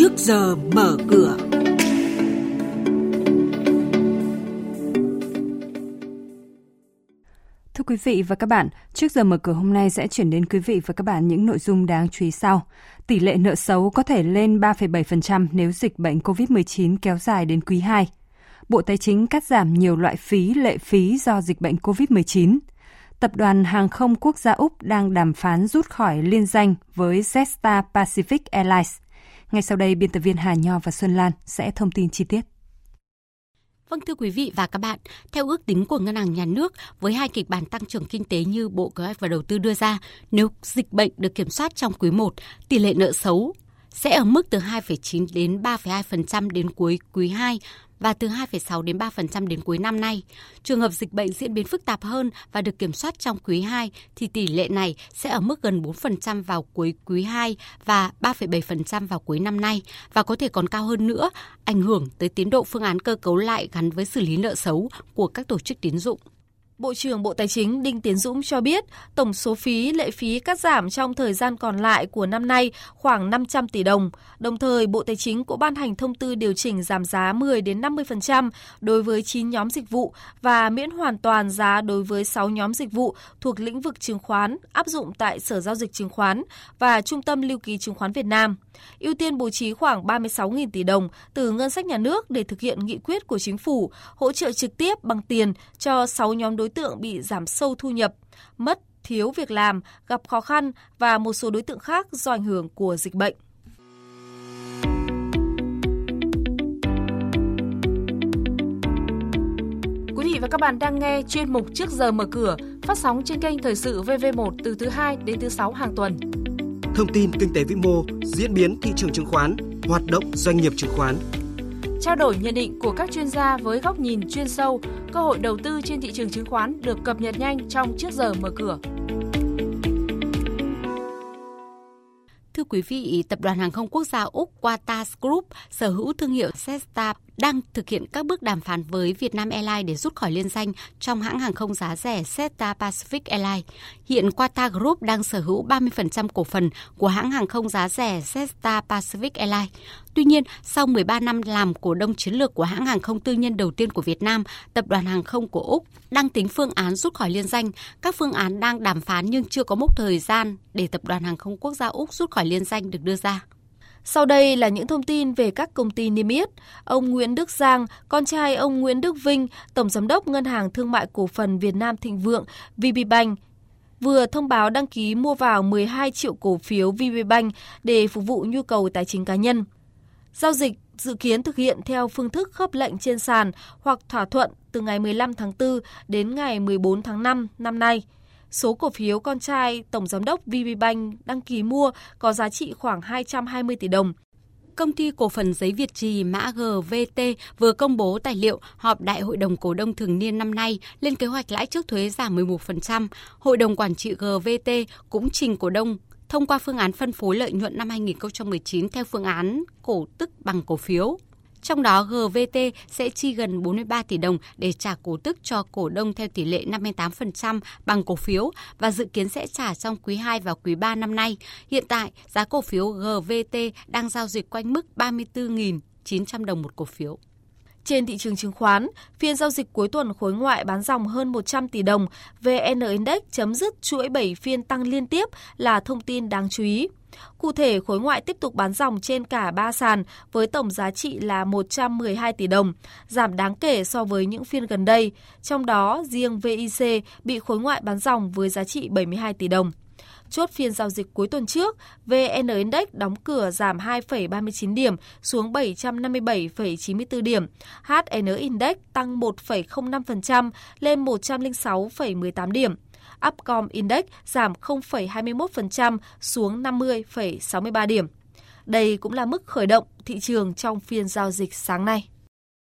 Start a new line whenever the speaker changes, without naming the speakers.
trước giờ mở cửa.
Thưa quý vị và các bạn, trước giờ mở cửa hôm nay sẽ chuyển đến quý vị và các bạn những nội dung đáng chú ý sau. Tỷ lệ nợ xấu có thể lên 3,7% nếu dịch bệnh COVID-19 kéo dài đến quý 2. Bộ Tài chính cắt giảm nhiều loại phí, lệ phí do dịch bệnh COVID-19. Tập đoàn Hàng không quốc gia Úc đang đàm phán rút khỏi liên danh với Jetstar Pacific Airlines. Ngay sau đây, biên tập viên Hà Nho và Xuân Lan sẽ thông tin chi tiết.
Vâng thưa quý vị và các bạn, theo ước tính của Ngân hàng Nhà nước, với hai kịch bản tăng trưởng kinh tế như Bộ Kế hoạch và Đầu tư đưa ra, nếu dịch bệnh được kiểm soát trong quý 1, tỷ lệ nợ xấu sẽ ở mức từ 2,9 đến 3,2% đến cuối quý 2 và từ 2,6 đến 3% đến cuối năm nay. Trường hợp dịch bệnh diễn biến phức tạp hơn và được kiểm soát trong quý 2 thì tỷ lệ này sẽ ở mức gần 4% vào cuối quý 2 và 3,7% vào cuối năm nay và có thể còn cao hơn nữa, ảnh hưởng tới tiến độ phương án cơ cấu lại gắn với xử lý nợ xấu của các tổ chức tín dụng.
Bộ trưởng Bộ Tài chính Đinh Tiến Dũng cho biết, tổng số phí lệ phí cắt giảm trong thời gian còn lại của năm nay khoảng 500 tỷ đồng. Đồng thời, Bộ Tài chính cũng ban hành thông tư điều chỉnh giảm giá 10 đến 50% đối với 9 nhóm dịch vụ và miễn hoàn toàn giá đối với 6 nhóm dịch vụ thuộc lĩnh vực chứng khoán áp dụng tại Sở giao dịch chứng khoán và Trung tâm lưu ký chứng khoán Việt Nam. Ưu tiên bố trí khoảng 36.000 tỷ đồng từ ngân sách nhà nước để thực hiện nghị quyết của chính phủ hỗ trợ trực tiếp bằng tiền cho 6 nhóm đối tượng bị giảm sâu thu nhập, mất, thiếu việc làm, gặp khó khăn và một số đối tượng khác do ảnh hưởng của dịch bệnh. Quý vị và các bạn đang nghe chuyên mục Trước giờ mở cửa phát sóng trên kênh Thời sự VV1 từ thứ 2 đến thứ 6 hàng tuần.
Thông tin kinh tế vĩ mô, diễn biến thị trường chứng khoán, hoạt động doanh nghiệp chứng khoán.
Trao đổi nhận định của các chuyên gia với góc nhìn chuyên sâu, cơ hội đầu tư trên thị trường chứng khoán được cập nhật nhanh trong trước giờ mở cửa.
Thưa quý vị, Tập đoàn Hàng không Quốc gia Úc Qantas Group sở hữu thương hiệu Jetstar đang thực hiện các bước đàm phán với Vietnam Airlines để rút khỏi liên danh trong hãng hàng không giá rẻ Seta Pacific Airlines. Hiện Qatar Group đang sở hữu 30% cổ phần của hãng hàng không giá rẻ Seta Pacific Airlines. Tuy nhiên, sau 13 năm làm cổ đông chiến lược của hãng hàng không tư nhân đầu tiên của Việt Nam, tập đoàn hàng không của Úc đang tính phương án rút khỏi liên danh. Các phương án đang đàm phán nhưng chưa có mốc thời gian để tập đoàn hàng không quốc gia Úc rút khỏi liên danh được đưa ra.
Sau đây là những thông tin về các công ty niêm yết. Ông Nguyễn Đức Giang, con trai ông Nguyễn Đức Vinh, Tổng Giám đốc Ngân hàng Thương mại Cổ phần Việt Nam Thịnh Vượng, VPBank, vừa thông báo đăng ký mua vào 12 triệu cổ phiếu VPBank để phục vụ nhu cầu tài chính cá nhân. Giao dịch dự kiến thực hiện theo phương thức khớp lệnh trên sàn hoặc thỏa thuận từ ngày 15 tháng 4 đến ngày 14 tháng 5 năm nay. Số cổ phiếu con trai Tổng Giám đốc VPBank đăng ký mua có giá trị khoảng 220 tỷ đồng.
Công ty cổ phần giấy Việt Trì mã GVT vừa công bố tài liệu họp Đại hội đồng cổ đông thường niên năm nay lên kế hoạch lãi trước thuế giảm 11%. Hội đồng quản trị GVT cũng trình cổ đông thông qua phương án phân phối lợi nhuận năm 2019 theo phương án cổ tức bằng cổ phiếu. Trong đó GVT sẽ chi gần 43 tỷ đồng để trả cổ tức cho cổ đông theo tỷ lệ 58% bằng cổ phiếu và dự kiến sẽ trả trong quý 2 và quý 3 năm nay. Hiện tại, giá cổ phiếu GVT đang giao dịch quanh mức 34.900 đồng một cổ phiếu.
Trên thị trường chứng khoán, phiên giao dịch cuối tuần khối ngoại bán dòng hơn 100 tỷ đồng, VN Index chấm dứt chuỗi 7 phiên tăng liên tiếp là thông tin đáng chú ý. Cụ thể, khối ngoại tiếp tục bán dòng trên cả ba sàn với tổng giá trị là 112 tỷ đồng, giảm đáng kể so với những phiên gần đây. Trong đó, riêng VIC bị khối ngoại bán dòng với giá trị 72 tỷ đồng. Chốt phiên giao dịch cuối tuần trước, VN Index đóng cửa giảm 2,39 điểm xuống 757,94 điểm. HN Index tăng 1,05% lên 106,18 điểm. Upcom Index giảm 0,21% xuống 50,63 điểm. Đây cũng là mức khởi động thị trường trong phiên giao dịch sáng nay.